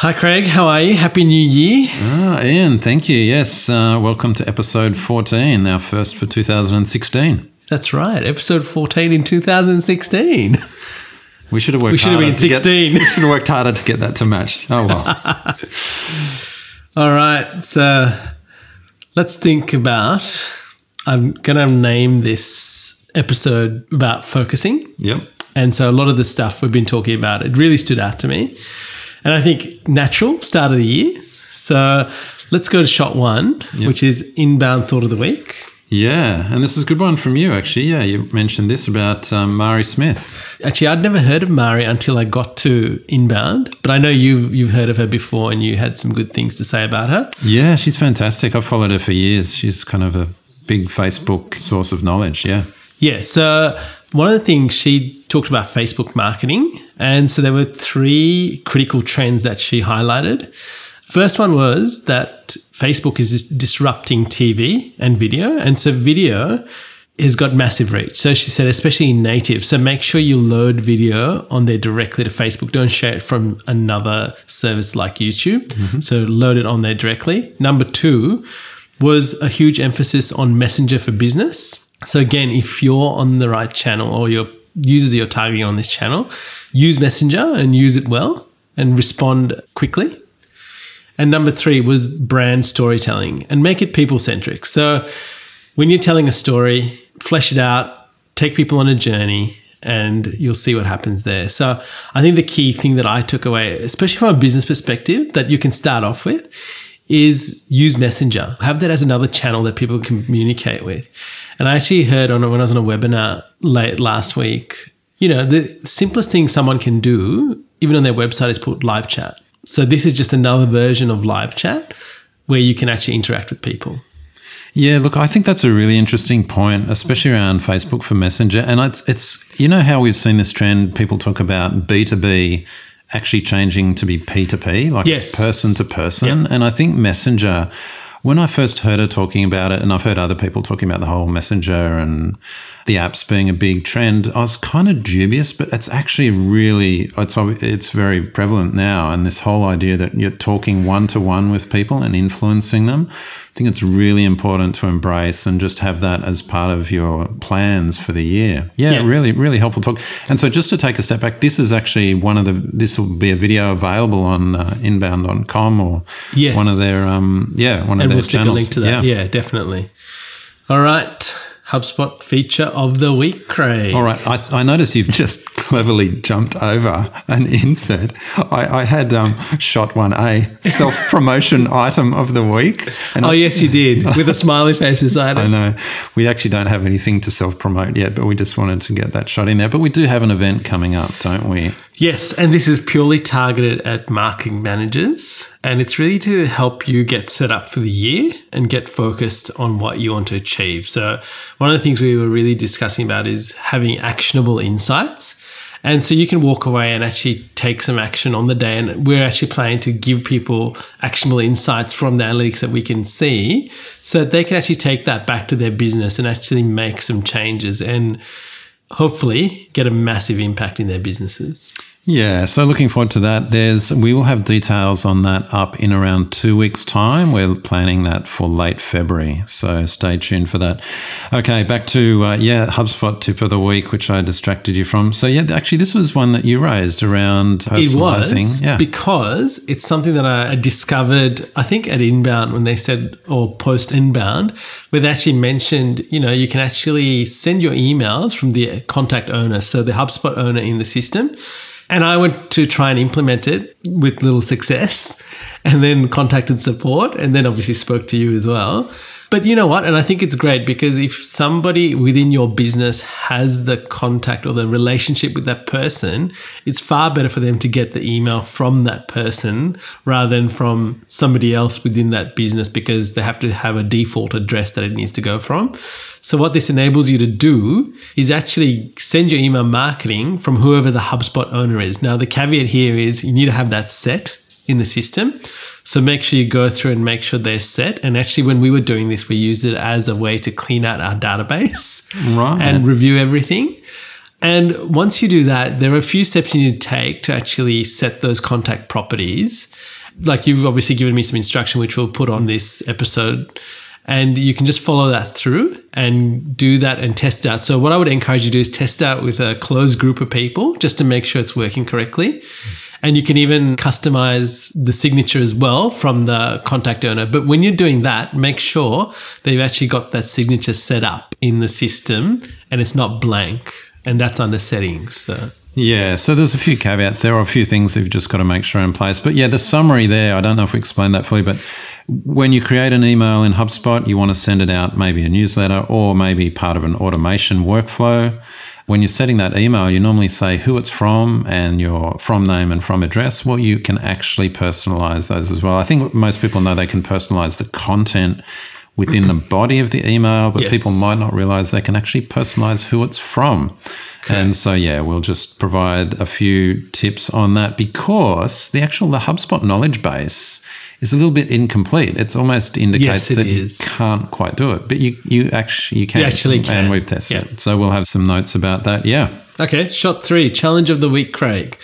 Hi, Craig. How are you? Happy New Year. Ah, Ian, thank you. Yes, uh, welcome to episode 14, our first for 2016. That's right. Episode 14 in 2016. We should have worked We should have been to get- 16. we should have worked harder to get that to match. Oh, well. All right. So let's think about. I'm going to name this episode about focusing. yep. And so a lot of the stuff we've been talking about, it really stood out to me. And I think natural start of the year. So let's go to shot one, which is inbound thought of the week. Yeah, and this is a good one from you, actually. Yeah, you mentioned this about um, Mari Smith. Actually, I'd never heard of Mari until I got to Inbound, but I know you've you've heard of her before and you had some good things to say about her. Yeah, she's fantastic. I've followed her for years. She's kind of a big Facebook source of knowledge. Yeah. Yeah. So one of the things she talked about Facebook marketing, and so there were three critical trends that she highlighted. First one was that Facebook is disrupting TV and video, and so video has got massive reach. So she said, especially in native. So make sure you load video on there directly to Facebook. Don't share it from another service like YouTube. Mm-hmm. So load it on there directly. Number two was a huge emphasis on Messenger for business. So again, if you're on the right channel or your users you're targeting on this channel, use Messenger and use it well and respond quickly. And number three was brand storytelling and make it people centric. So when you're telling a story, flesh it out, take people on a journey, and you'll see what happens there. So I think the key thing that I took away, especially from a business perspective, that you can start off with is use Messenger. Have that as another channel that people communicate with. And I actually heard on when I was on a webinar late last week, you know, the simplest thing someone can do, even on their website, is put live chat. So this is just another version of live chat where you can actually interact with people. Yeah, look, I think that's a really interesting point, especially around Facebook for Messenger. And it's, it's you know how we've seen this trend, people talk about B2B actually changing to be P2P, like Yes. it's person to person. And I think Messenger, when I first heard her talking about it, and I've heard other people talking about the whole Messenger and the apps being a big trend, I was kind of dubious, but it's actually really, it's, it's very prevalent now. And this whole idea that you're talking one to one with people and influencing them, I think it's really important to embrace and just have that as part of your plans for the year. Yeah, Yeah. really, really helpful talk. And so, just to take a step back, this is actually one of the. This will be a video available on uh, inbound.com or Yes. one of their. Um, yeah, one of And their we'll stick channels. a link to that. Yeah. definitely. All right. HubSpot feature of the week, Craig. All right, I, I notice you've just cleverly jumped over an insert. I, I had um, shot one A self promotion item of the week, and Oh, I, yes, you did, with a smiley face beside it. I know we actually don't have anything to self promote yet, but we just wanted to get that shot in there. But we do have an event coming up, don't we? Yes, and this is purely targeted at marketing managers. And it's really to help you get set up for the year and get focused on what you want to achieve. So, one of the things we were really discussing about is having actionable insights. And so you can walk away and actually take some action on the day. And we're actually planning to give people actionable insights from the analytics that we can see so that they can actually take that back to their business and actually make some changes and hopefully get a massive impact in their businesses. Yeah, so looking forward to that. There's we will have details on that up in around two weeks' time. We're planning that for late February, so stay tuned for that. Okay, back to uh, yeah HubSpot tip of the week, which I distracted you from. So yeah, actually this was one that you raised around It was yeah, because it's something that I discovered, I think at Inbound when they said, or post Inbound, where they actually mentioned, you know, you can actually send your emails from the contact owner, so the HubSpot owner in the system. And I went to try and implement it with little success and then contacted support and then obviously spoke to you as well. But you know what? And I think it's great because if somebody within your business has the contact or the relationship with that person, it's far better for them to get the email from that person rather than from somebody else within that business because they have to have a default address that it needs to go from. So, what this enables you to do is actually send your email marketing from whoever the HubSpot owner is. Now, the caveat here is you need to have that set in the system. So make sure you go through and make sure they're set. And actually, when we were doing this, we used it as a way to clean out our database Right. and review everything. And once you do that, there are a few steps you need to take to actually set those contact properties. Like you've obviously given me some instruction, which we'll put on this episode. And you can just follow that through and do that and test out. So, what I would encourage you to do is test out with a closed group of people just to make sure it's working correctly. And you can even customize the signature as well from the contact owner. But when you're doing that, make sure that you've actually got that signature set up in the system and it's not blank. And that's under settings. So. Yeah, so there's a few caveats. There are a few things you've just got to make sure in place. But yeah, the summary there, I don't know if we explained that fully, but when you create an email in HubSpot, you want to send it out maybe a newsletter or maybe part of an automation workflow. When you're setting that email, you normally say who it's from and your from name and from address. Well, you can actually personalize those as well. I think most people know they can personalize the content within the body of the email, but Yes. people might not realize they can actually personalize who it's from. And so, yeah, we'll just provide a few tips on that because the actual the HubSpot knowledge base is a little bit incomplete. It's almost indicates Yes, it that is. you can't quite do it, but you you actually you can. You actually can. and we've tested Yeah. it. So we'll have some notes about that. Yeah. Okay, shot three, challenge of the week, Craig.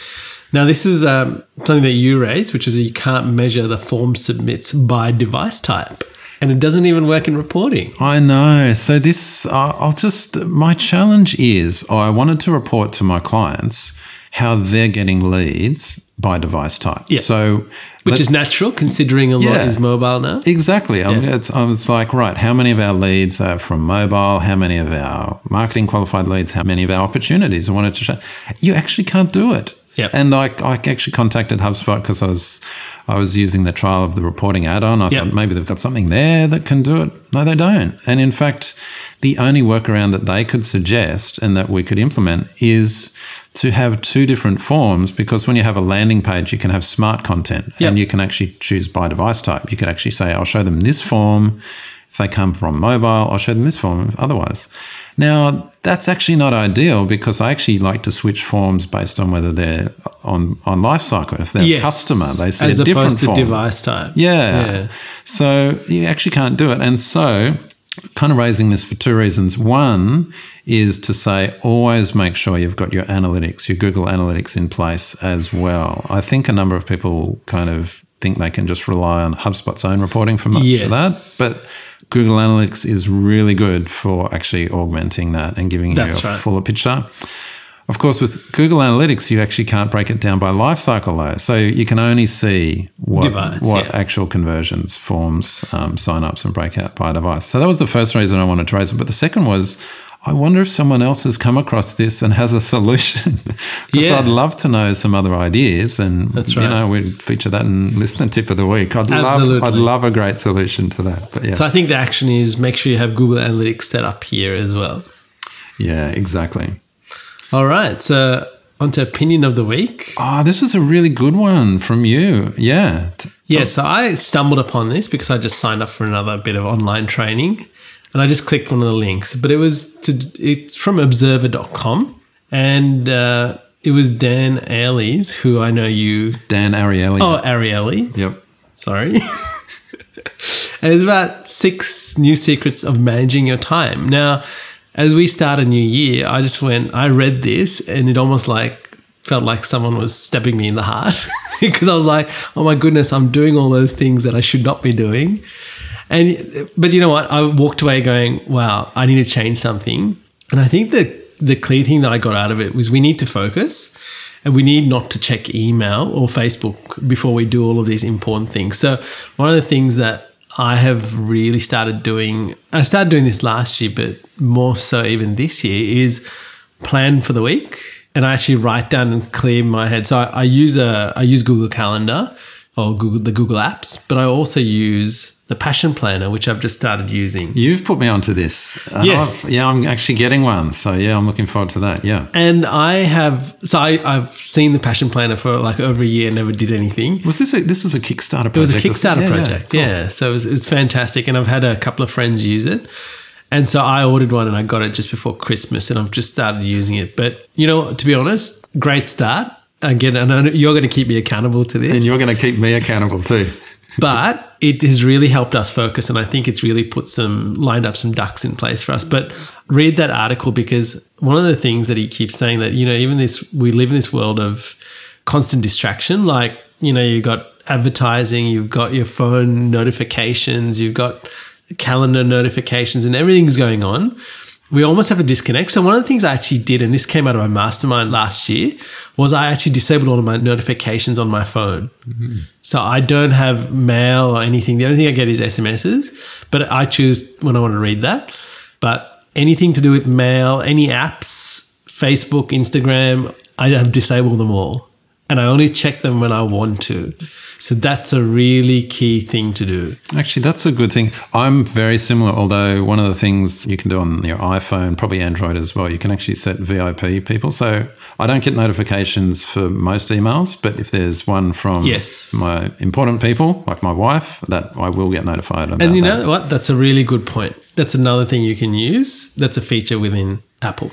Now, this is um, something that you raised, which is you can't measure the form submits by device type. And it doesn't even work in reporting. I know. So this, I'll just. My challenge is, I wanted to report to my clients how they're getting leads by device type. Yeah. So, Which let's- is natural considering a lot Yeah. is mobile now. Exactly. I'm, Yeah. it's, I was like, right, how many of our leads are from mobile? How many of our marketing qualified leads? How many of our opportunities? I wanted to show. You actually can't do it. Yep. And I, I actually contacted HubSpot because I was, I was using the trial of the reporting add-on. I Yep. thought maybe they've got something there that can do it. No, they don't. And in fact, the only workaround that they could suggest and that we could implement is to have two different forms because when you have a landing page, you can have smart content Yep. and you can actually choose by device type. You could actually say, I'll show them this form. If they come from mobile, I'll show them this form otherwise. Now, that's actually not ideal because I actually like to switch forms based on whether they're on, on life cycle. If they're Yes. a customer, they see As a different opposed to form. device type. Yeah. Yeah. So you actually can't do it. And so, kind of raising this for two reasons. One is to say always make sure you've got your analytics, your Google Analytics in place as well. I think a number of people kind of think they can just rely on HubSpot's own reporting for much Yes. of that. But Google Analytics is really good for actually augmenting that and giving That's you a right. fuller picture. Of course, with Google Analytics, you actually can't break it down by lifecycle though. So you can only see what, Device, what yeah. actual conversions, forms, um, sign-ups and breakout by device. So that was the first reason I wanted to raise it. But the second was, I wonder if someone else has come across this and has a solution. Because Yeah. I'd love to know some other ideas, and That's you know we'd feature that in listener tip of the week. I'd love, Absolutely. I'd love a great solution to that. But yeah, So I think the action is make sure you have Google Analytics set up here as well. yeah, exactly. All right. So on to opinion of the week. Oh, this was a really good one from you. Yeah. T- Yeah, so I stumbled upon this because I just signed up for another bit of online training and I just clicked one of the links. But it was to it's from observer.com and uh, it was Dan Airleys, who I know you. Dan Ariely. Oh, Ariely. Yep. Sorry. and it's about six new secrets of managing your time. Now, as we start a new year, I just went, I read this and it almost like felt like someone was stabbing me in the heart because I was like, oh my goodness, I'm doing all those things that I should not be doing. And, but you know what? I walked away going, wow, I need to change something. And I think the, the clear thing that I got out of it was we need to focus and we need not to check email or Facebook before we do all of these important things. So, one of the things that I have really started doing, I started doing this last year, but more so even this year, is plan for the week. And I actually write down and clear my head. So I, I use a I use Google Calendar or Google the Google apps, but I also use the Passion Planner, which I've just started using. You've put me onto this. Yes. I've- yeah, I'm actually getting one. So yeah, I'm looking forward to that. Yeah. And I have so I, I've seen the Passion Planner for like over a year, never did anything. Was this a, this was a Kickstarter project? It was a Kickstarter Yeah, project, cool. yeah. So it was, it's fantastic, and I've had a couple of friends use it, and so I ordered one and I got it just before Christmas, and I've just started using it. But you know, to be honest, great start. Again, and you're going to keep me accountable to this, And you're going to keep me accountable too. But it has really helped us focus, and I think it's really put some lined up some ducks in place for us. But read that article because one of the things that he keeps saying that, you know, even this, we live in this world of constant distraction. Like, you know, you've got advertising, you've got your phone notifications, you've got calendar notifications, and everything's going on. We almost have a disconnect. So, one of the things I actually did, and this came out of my mastermind last year, was I actually disabled all of my notifications on my phone. Mm-hmm. So, I don't have mail or anything. The only thing I get is SMSs, but I choose when I want to read that. But anything to do with mail, any apps, Facebook, Instagram, I have disabled them all and I only check them when I want to. So that's a really key thing to do. Actually, that's a good thing. I'm very similar, although one of the things you can do on your iPhone, probably Android as well, you can actually set VIP people. So I don't get notifications for most emails, but if there's one from yes. my important people, like my wife, that I will get notified about. And you know that. what? That's a really good point. That's another thing you can use. That's a feature within Apple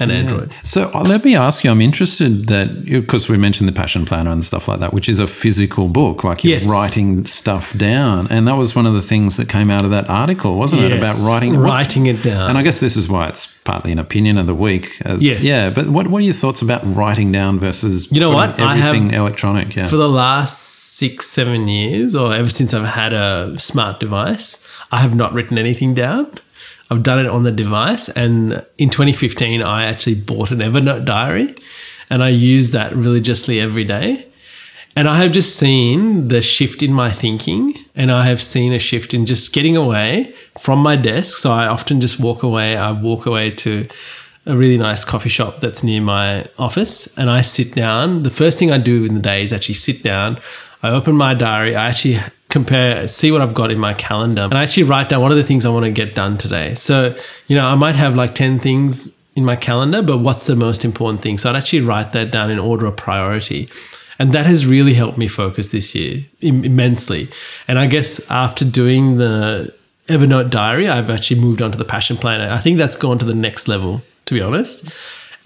and yeah. Android. So uh, let me ask you, I'm interested that, because we mentioned the Passion Planner and stuff like that, which is a physical book, like you're yes. writing stuff down. And that was one of the things that came out of that article, wasn't yes. it? About writing Writing it down. And I guess this is why it's partly an opinion of the week. As, yes. Yeah. But what, what are your thoughts about writing down versus you know what? everything have, electronic? Yeah. For the last six, seven years, or ever since I've had a smart device, I have not written anything down. I've done it on the device. And in 2015, I actually bought an Evernote diary and I use that religiously every day. And I have just seen the shift in my thinking, and I have seen a shift in just getting away from my desk. So I often just walk away. I walk away to a really nice coffee shop that's near my office, and I sit down. The first thing I do in the day is actually sit down. I open my diary. I actually compare, see what I've got in my calendar, and I actually write down what are the things I want to get done today. So, you know, I might have like 10 things in my calendar, but what's the most important thing? So I'd actually write that down in order of priority. And that has really helped me focus this year immensely. And I guess after doing the Evernote diary, I've actually moved on to the Passion Planner. I think that's gone to the next level, to be honest.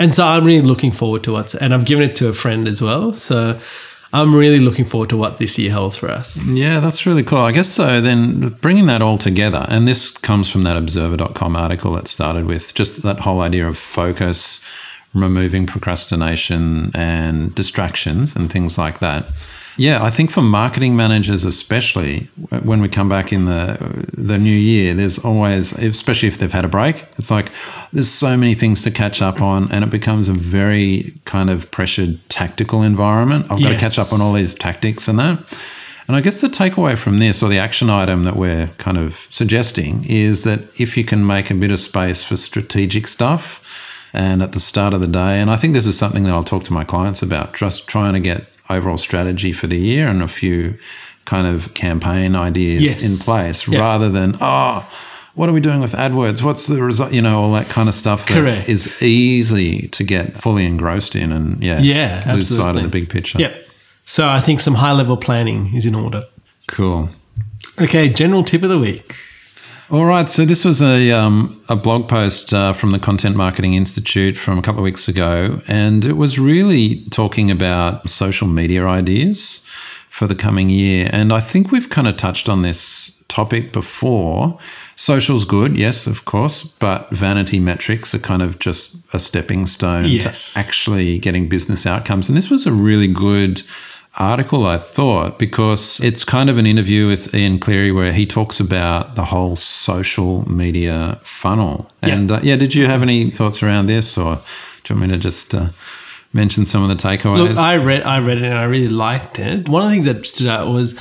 And so I'm really looking forward to what's, and I've given it to a friend as well. So I'm really looking forward to what this year holds for us. Yeah, that's really cool. I guess so. Then bringing that all together, and this comes from that observer.com article that started with just that whole idea of focus, removing procrastination and distractions and things like that. Yeah, I think for marketing managers especially, when we come back in the the new year, there's always, especially if they've had a break, it's like there's so many things to catch up on, and it becomes a very kind of pressured tactical environment. I've got yes. to catch up on all these tactics and that. And I guess the takeaway from this, or the action item that we're kind of suggesting, is that if you can make a bit of space for strategic stuff, and at the start of the day, and I think this is something that I'll talk to my clients about, just trying to get overall strategy for the year and a few kind of campaign ideas yes. in place rather than, oh, what are we doing with AdWords? What's the result? You know, all that kind of stuff that Correct. is easy to get fully engrossed in and, yeah, yeah lose absolutely. sight of the big picture. Yep. So I think some high level planning is in order. Cool. Okay, general tip of the week. All right. So this was a um, a blog post uh, from the Content Marketing Institute from a couple of weeks ago, and it was really talking about social media ideas for the coming year. And I think we've kind of touched on this topic before. Social's good, yes, of course, but vanity metrics are kind of just a stepping stone yes. to actually getting business outcomes. And this was a really good article, I thought, because it's kind of an interview with Ian Cleary where he talks about the whole social media funnel. And yeah, uh, yeah did you have any thoughts around this, or do you want me to just uh, mention some of the takeaways? Look, I read, I read it and I really liked it. One of the things that stood out was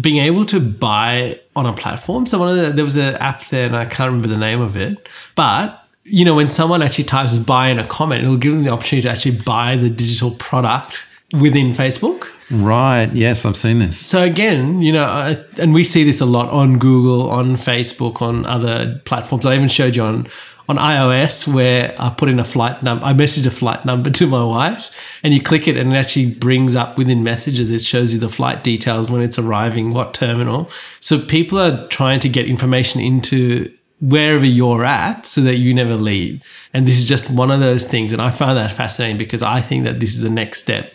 being able to buy on a platform. So one of the, there was an app there, and I can't remember the name of it, but you know, when someone actually types buy in a comment, it'll give them the opportunity to actually buy the digital product within Facebook. Right. Yes, I've seen this. So again, you know, and we see this a lot on Google, on Facebook, on other platforms. I even showed you on on iOS where I put in a flight number. I messaged a flight number to my wife, and you click it, and it actually brings up within messages. It shows you the flight details when it's arriving, what terminal. So people are trying to get information into wherever you're at so that you never leave. And this is just one of those things. And I find that fascinating because I think that this is the next step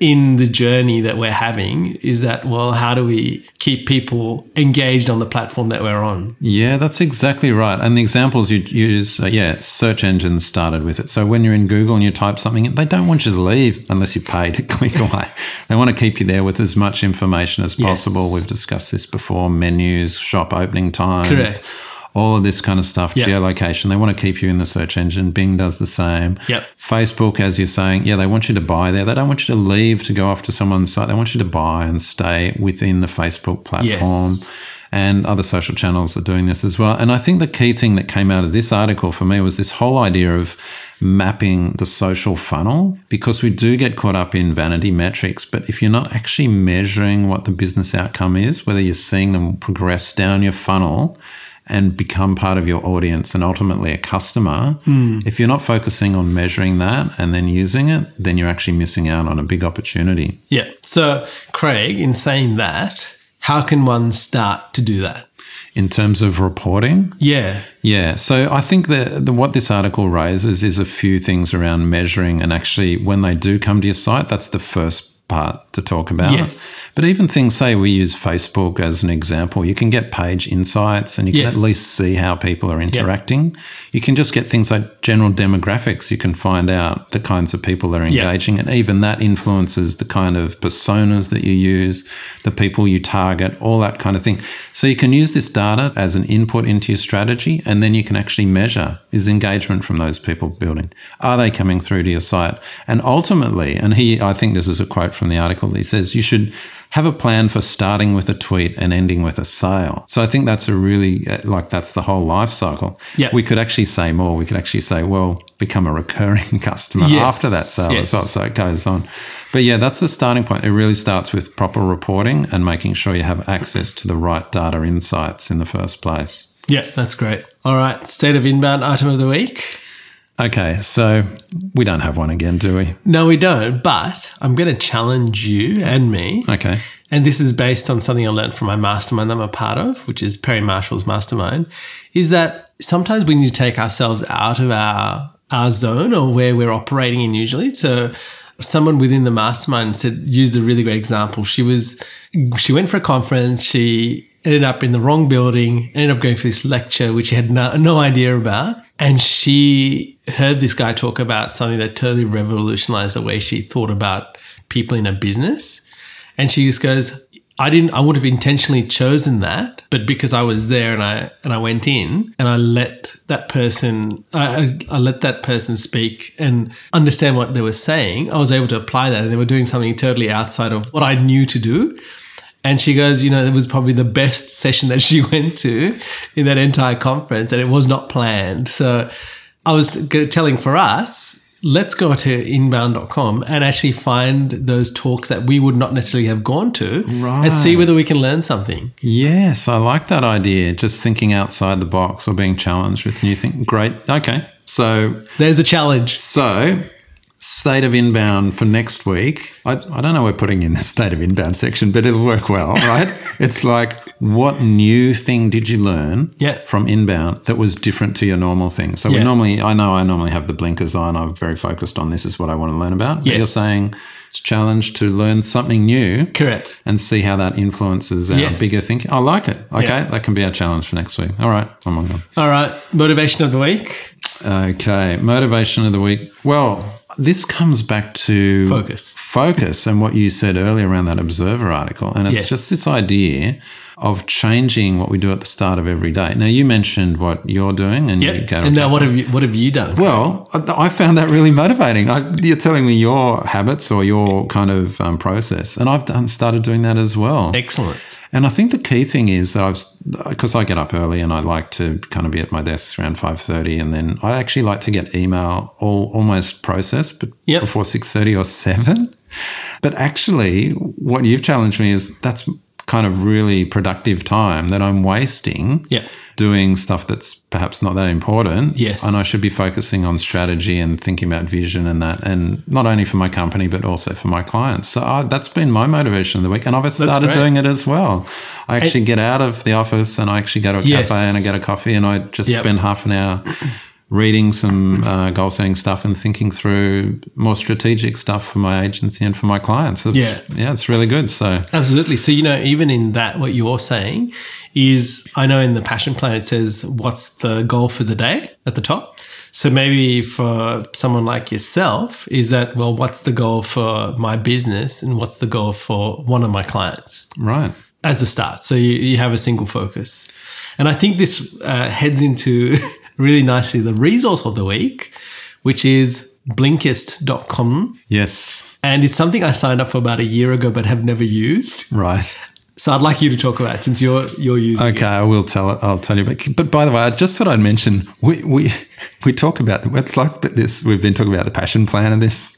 in the journey that we're having is that, well, how do we keep people engaged on the platform that we're on? Yeah, that's exactly right. And the examples you use, uh, yeah, search engines started with it. So when you're in Google and you type something they don't want you to leave unless you pay to click away. they want to keep you there with as much information as Yes. possible. We've discussed this before menus, shop opening times. Correct. All of this kind of stuff, Yep. geolocation. They want to keep you in the search engine. Bing does the same. Yep. Facebook, as you're saying, yeah, they want you to buy there. They don't want you to leave to go off to someone's site. They want you to buy and stay within the Facebook platform. Yes. And other social channels are doing this as well. And I think the key thing that came out of this article for me was this whole idea of mapping the social funnel because we do get caught up in vanity metrics. But if you're not actually measuring what the business outcome is, whether you're seeing them progress down your funnel and become part of your audience and ultimately a customer, hmm. if you're not focusing on measuring that and then using it, then you're actually missing out on a big opportunity. Yeah. So, Craig, in saying that, how can one start to do that? In terms of reporting, Yeah. Yeah, so I think that the, what this article raises is a few things around measuring, and actually, when they do come to your site, that's the first part to talk about. Yes. But even things, say we use Facebook as an example, you can get page insights and you can Yes. at least see how people are interacting. You can just get things like general demographics. You can find out the kinds of people that are engaging, and even that influences the kind of personas that you use, the people you target, all that kind of thing. So you can use this data as an input into your strategy, and then you can actually measure is engagement from those people building? Are they coming through to your site? And ultimately, and he, I think this is a quote from the article, he says you should have a plan for starting with a tweet and ending with a sale. So I think that's a really, uh, like, that's the whole life cycle. Yeah. We could actually say more. We could actually say, well, become a recurring customer Yes. after that sale Yes. as well. So it goes on. But yeah, that's the starting point. It really starts with proper reporting and making sure you have access to the right data insights in the first place. Yeah, that's great. All right. State of inbound item of the week. Okay, so we don't have one again, do we? No, we don't, but I'm going to challenge you and me. Okay. And this is based on something I learned from my mastermind that I'm a part of, which is Perry Marshall's mastermind, is that sometimes we need to take ourselves out of our our zone or where we're operating in usually. So someone within the mastermind said used a really great example. She was she went for a conference, she ended up in the wrong building, ended up going for this lecture which she had no, no idea about. And she heard this guy talk about something that totally revolutionized the way she thought about people in a business. And she just goes, I didn't I would have intentionally chosen that, but because I was there and I and I went in and I let that person I, I I let that person speak and understand what they were saying, I was able to apply that and they were doing something totally outside of what I knew to do. And she goes, you know, it was probably the best session that she went to in that entire conference, and it was not planned. So I was telling for us, let's go to inbound.com and actually find those talks that we would not necessarily have gone to and see whether we can learn something. Yes, I like that idea. Just thinking outside the box or being challenged with new things. Great. Okay. So, There's the challenge. so state of inbound for next week. I, I don't know we're putting in the state of inbound section, but it'll work well, right? it's like, what new thing did you learn Yeah. from inbound that was different to your normal thing? So we normally, I know I normally have the blinkers on. I'm very focused on this is what I want to learn about. But you're saying it's a challenge to learn something new Correct. and see how that influences our Yes. bigger thinking. I like it. Okay, Yeah. that can be our challenge for next week. All right, I'm on. All right. Motivation of the week Okay, motivation of the week. Well, this comes back to Focus. focus, and what you said earlier around that Observer article, and it's Yes. just this idea of changing what we do at the start of every day. Now, you mentioned what you're doing, and Yep. And now what have you what have you done? Well, I I found that really motivating. I, you're telling me your habits or your kind of um, process, and I've done started doing that as well. Excellent. And I think the key thing is that I've because I get up early and I like to kind of be at my desk around five thirty, and then I actually like to get email all almost processed, but Yep. before six thirty or seven. But actually, what you've challenged me is that's kind of really productive time that I'm wasting Yeah. Doing stuff that's perhaps not that important. Yes. And I should be focusing on strategy and thinking about vision and that, and not only for my company, but also for my clients. So uh, that's been my motivation of the week. And I've started doing it as well. I actually get out of the office and I actually go to a Yes. cafe and I get a coffee and I just Yep. spend half an hour reading some uh, goal setting stuff and thinking through more strategic stuff for my agency and for my clients. It's- Yeah. yeah, it's really good. So Absolutely. So, you know, even in that, what you're saying is I know in the passion plan it says, what's the goal for the day at the top? So maybe for someone like yourself, is that, well, what's the goal for my business and what's the goal for one of my clients right, as the start? So you, you have a single focus. And I think this uh, heads into really nicely the resource of the week, which is blinkist.com. yes, And it's something I signed up for about a year ago but have never used. right. So I'd like you to talk about it since you're you're using Okay, it. I will tell it. I'll tell you. But, but by the way, I just thought I'd mention we we we talk about the it's like but this. We've been talking about the passion plan of this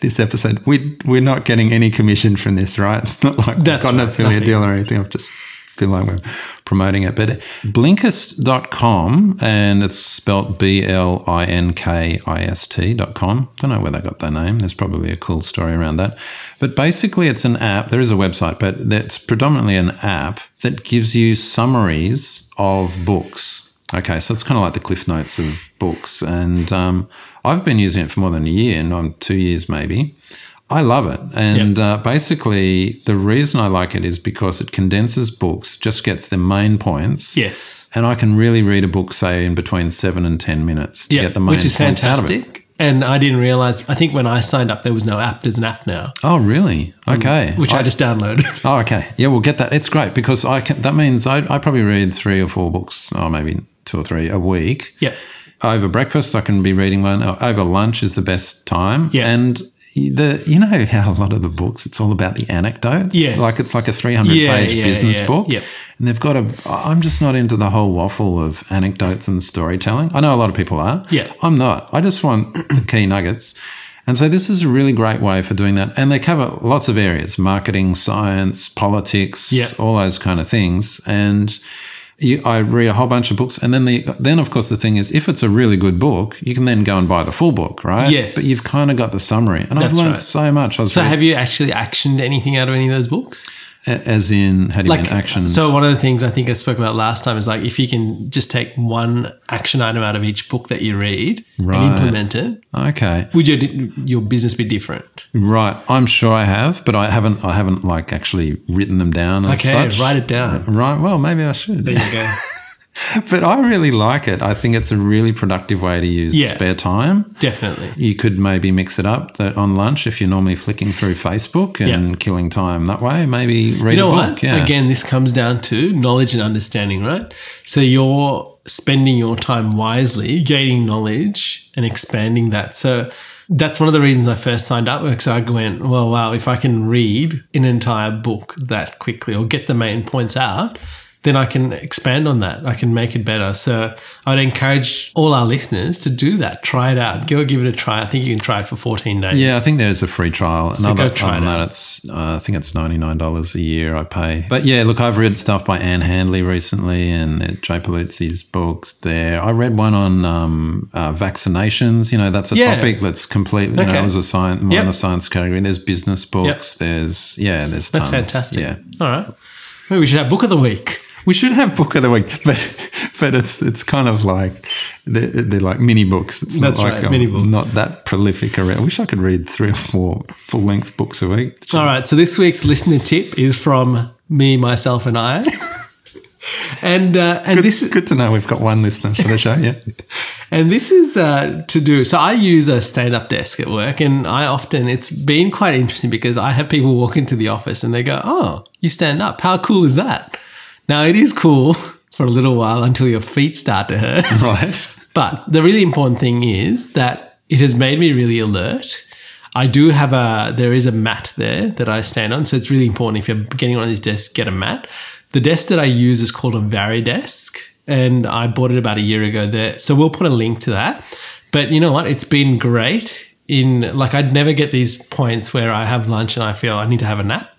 this episode. We we're not getting any commission from this, right? It's not like we've That's got an right, affiliate nothing. deal or anything. I've just feel like we're promoting it. But Blinkist.com and it's spelt B L I N K I S T.com. Don't know where they got their name. There's probably a cool story around that. But basically, it's an app. There is a website, but it's predominantly an app that gives you summaries of books. Okay, so it's kind of like the cliff notes of books. And um, I've been using it for more than a year, no, two years maybe. I love it. And uh, basically, the reason I like it is because it condenses books, just gets the main points. Yes. And I can really read a book, say, in between seven and 10 minutes to Yeah. get the main Which is points out of it. fantastic. And I didn't realize I think when I signed up there was no app. There's an app now. Oh, really? Okay. Which I, just downloaded. Oh, okay. Yeah, we'll get that. It's great because I can, that means I, I probably read three or four books, or maybe two or three a week. yeah. Over breakfast, I can be reading one. Over lunch is the best time. Yeah. And the you know how a lot of the books it's all about the anecdotes. Yes. Like it's like a three hundred Yeah, page yeah, business yeah. book. Yep. And they've got a. I'm just not into the whole waffle of anecdotes and storytelling. I know a lot of people are. Yeah. I'm not. I just want the key nuggets. And so this is a really great way for doing that. And they cover lots of areas marketing, science, politics, Yeah. all those kind of things. And you, I read a whole bunch of books. And then, the, then, of course, the thing is, if it's a really good book, you can then go and buy the full book, right? Yes. But you've kind of got the summary. And I've learned right. so much. So reading- have you actually actioned anything out of any of those books? As in, how do you mean action? So one of the things I think I spoke about last time is like if you can just take one action item out of each book that you read Right. and implement it, okay. would your your business be different? Right. I'm sure I have, but I haven't, I haven't like actually written them down as Okay, such. write it down. Right. Well, maybe I should. There you go. But I really like it. I think it's a really productive way to use Yeah. spare time. Definitely. You could maybe mix it up that on lunch if you're normally flicking through Facebook and killing time that way. Maybe read You know a book. what? Yeah. Again, this comes down to knowledge and understanding, right? So you're spending your time wisely, gaining knowledge and expanding that. So that's one of the reasons I first signed up because I went, well, wow, if I can read an entire book that quickly or get the main points out, then I can expand on that. I can make it better. So I'd encourage all our listeners to do that. Try it out. Go give it a try. I think you can try it for 14 days. Yeah, I think there's a free trial. So Another, go try it that, it's uh, I think it's ninety nine dollars a year I pay. But yeah, look, I've read stuff by Ann Handley recently, and uh, Jay Pulizzi's books. There, I read one on um, uh, vaccinations. You know, that's a Yeah. topic that's completely. You know, Okay. it was a science, more Yep. in the science category. There's business books. There's yeah, there's That's fantastic. Yeah. All right. Maybe we should have book of the week. We should have book of the week, but but it's it's kind of like they're, they're like mini books. It's That's not like right, mini books. not that prolific around. I wish I could read three or four full length books a week. All right. So this week's listener tip is from me, myself, and I. and uh, and this is Good to know we've got one listener for the show. Yeah. and this is uh, to do. So I use a stand-up desk at work, and I often it's been quite interesting because I have people walk into the office and they go, "Oh, you stand up? How cool is that?" Now it is cool for a little while until your feet start to hurt. right. But the really important thing is that it has made me really alert. I do have a, there is a mat there that I stand on. So it's really important if you're getting on this desk, get a mat. The desk that I use is called a Varidesk and I bought it about a year ago there. So we'll put a link to that. But you know what? It's been great in, like, I'd never get these points where I have lunch and I feel I need to have a nap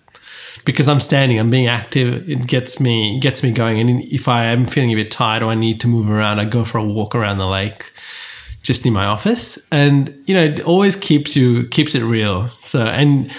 because I'm standing, I'm being active. It gets me gets me going. And if I am feeling a bit tired or I need to move around, I go for a walk around the lake, just near my office. And you know, it always keeps you keeps it real. So and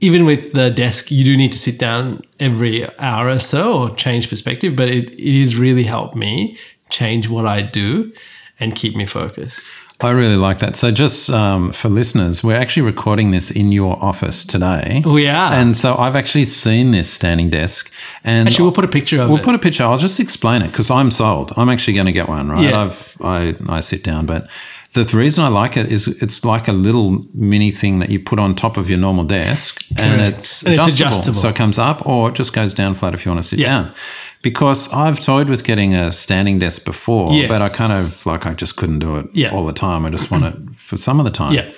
even with the desk, you do need to sit down every hour or so or change perspective. But it, it has really helped me change what I do. and keep me focused. I really like that. So, just um, for listeners, we're actually recording this in your office today. We are. And so, I've actually seen this standing desk. And Actually, we'll put a picture of We'll it. put a picture. I'll just explain it because I'm sold. I'm actually going to get one, right? Yeah. I've I I sit down, but the th- reason I like it is it's like a little mini thing that you put on top of your normal desk, and Correct. it's, And it's adjustable, adjustable. So it comes up, or it just goes down flat if you want to sit Yeah. down. Because I've toyed with getting a standing desk before, Yes. but I kind of like I just couldn't do it Yeah. all the time. I just want it for some of the time. Yeah.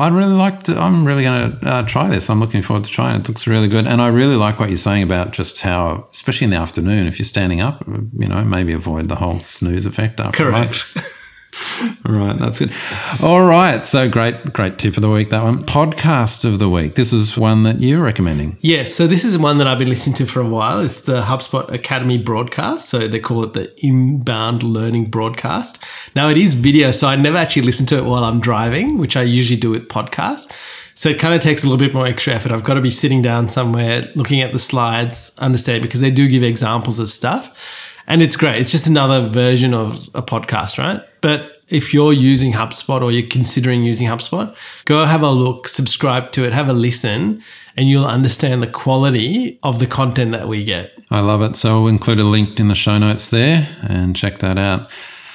I'd really like to. I'm really going to uh, try this. I'm looking forward to trying it. It looks really good, and I really like what you're saying about just how, especially in the afternoon, if you're standing up, you know, maybe avoid the whole snooze effect after. Correct. Right, that's good. All right, so great, great tip of the week. That one, podcast of the week. This is one that you're recommending. Yeah, so this is one that I've been listening to for a while. It's the HubSpot Academy broadcast. So they call it the inbound learning broadcast. Now it is video, so I never actually listen to it while I'm driving, which I usually do with podcasts. So it kind of takes a little bit more extra effort. I've got to be sitting down somewhere, looking at the slides, understand because they do give examples of stuff. And it's great. It's just another version of a podcast, right? But if you're using HubSpot or you're considering using HubSpot, go have a look, subscribe to it, have a listen, and you'll understand the quality of the content that we get. I love it. So we'll include a link in the show notes there and check that out.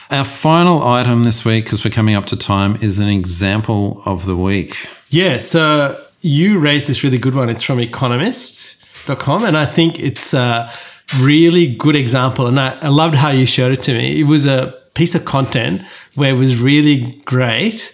Our final item this week, because we're coming up to time, is an example of the week. Yeah, so you raised this really good one. It's from economist.com, and I think it's a really good example. And I, I loved how you showed it to me. It was a piece of content where it was really great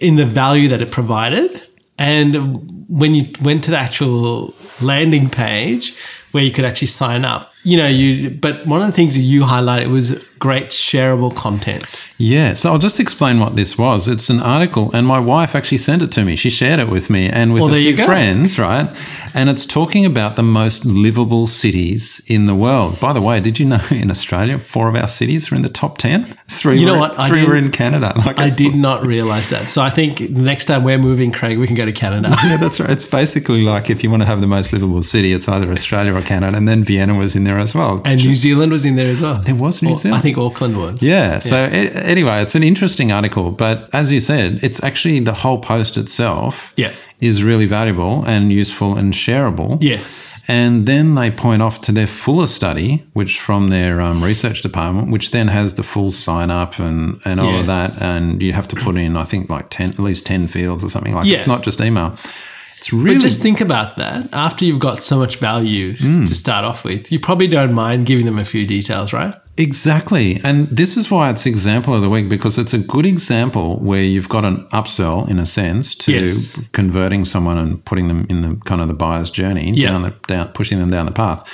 in the value that it provided. And when you went to the actual landing page where you could actually sign up, you know, you, but one of the things that you highlighted was great shareable content. Yeah, so I'll just explain what this was. It's an article, and my wife actually sent it to me. She shared it with me and with Well, a few friends, right? And it's talking about the most livable cities in the world. By the way, did you know in Australia, four of our cities are in the top 10? Three, You know were, what? I Three were in Canada. Like I did not realize that. So I think the next time we're moving, Craig, we can go to Canada. Yeah, that's right. It's basically like if you want to have the most livable city, it's either Australia or Canada. And then Vienna was in there as well. And New Zealand was in there as well. There was New Or- Zealand? Think Auckland was. Yeah. So a- anyway, it's an interesting article, but as you said, it's actually the whole post itself Yeah. is really valuable and useful and shareable. Yes. And then they point off to their fuller study, which from their um, research department, which then has the full sign up and, and all of that. And you have to put in, I think, like 10, at least 10 fields or something like Yeah. It's not just email. It's really But just think about that. After you've got so much value s- to start off with, you probably don't mind giving them a few details, right? Exactly. And this is why it's example of the week because it's a good example where you've got an upsell in a sense to Yes. converting someone and putting them in the kind of the buyer's journey Yeah. down the down pushing them down the path.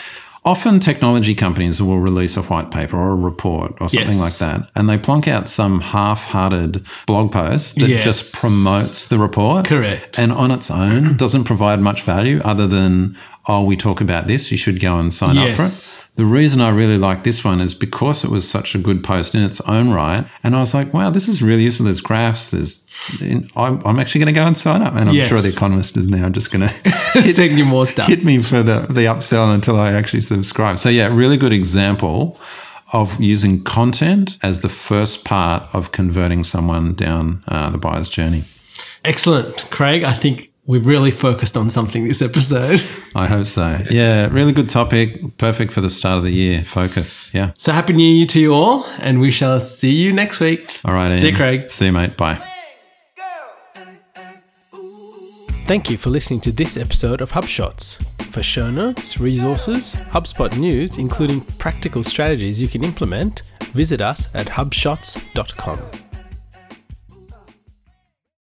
Often technology companies will release a white paper or a report or something Yes. like that and they plonk out some half-hearted blog post that Yes. just promotes the report Correct. and on its own doesn't provide much value other than oh we talk about this you should go and sign up for it the reason I really like this one is because it was such a good post in its own right. And I was like, wow, this is really useful. There's graphs. There's, I'm, I'm actually going to go and sign up. And I'm Yes. sure The Economist is now just going to Send you more stuff. hit me for the, the upsell until I actually subscribe. So, yeah, really good example of using content as the first part of converting someone down uh, the buyer's journey. Excellent, Craig. I think we've really focused on something this episode. I hope so. Yeah, really good topic. Perfect for the start of the year. Focus. Yeah. So happy New Year to you all, and we shall see you next week. All right. See you, Craig. See you, mate. Bye. Thank you for listening to this episode of HubShots. For show notes, resources, HubSpot news, including practical strategies you can implement, visit us at hubshots.com.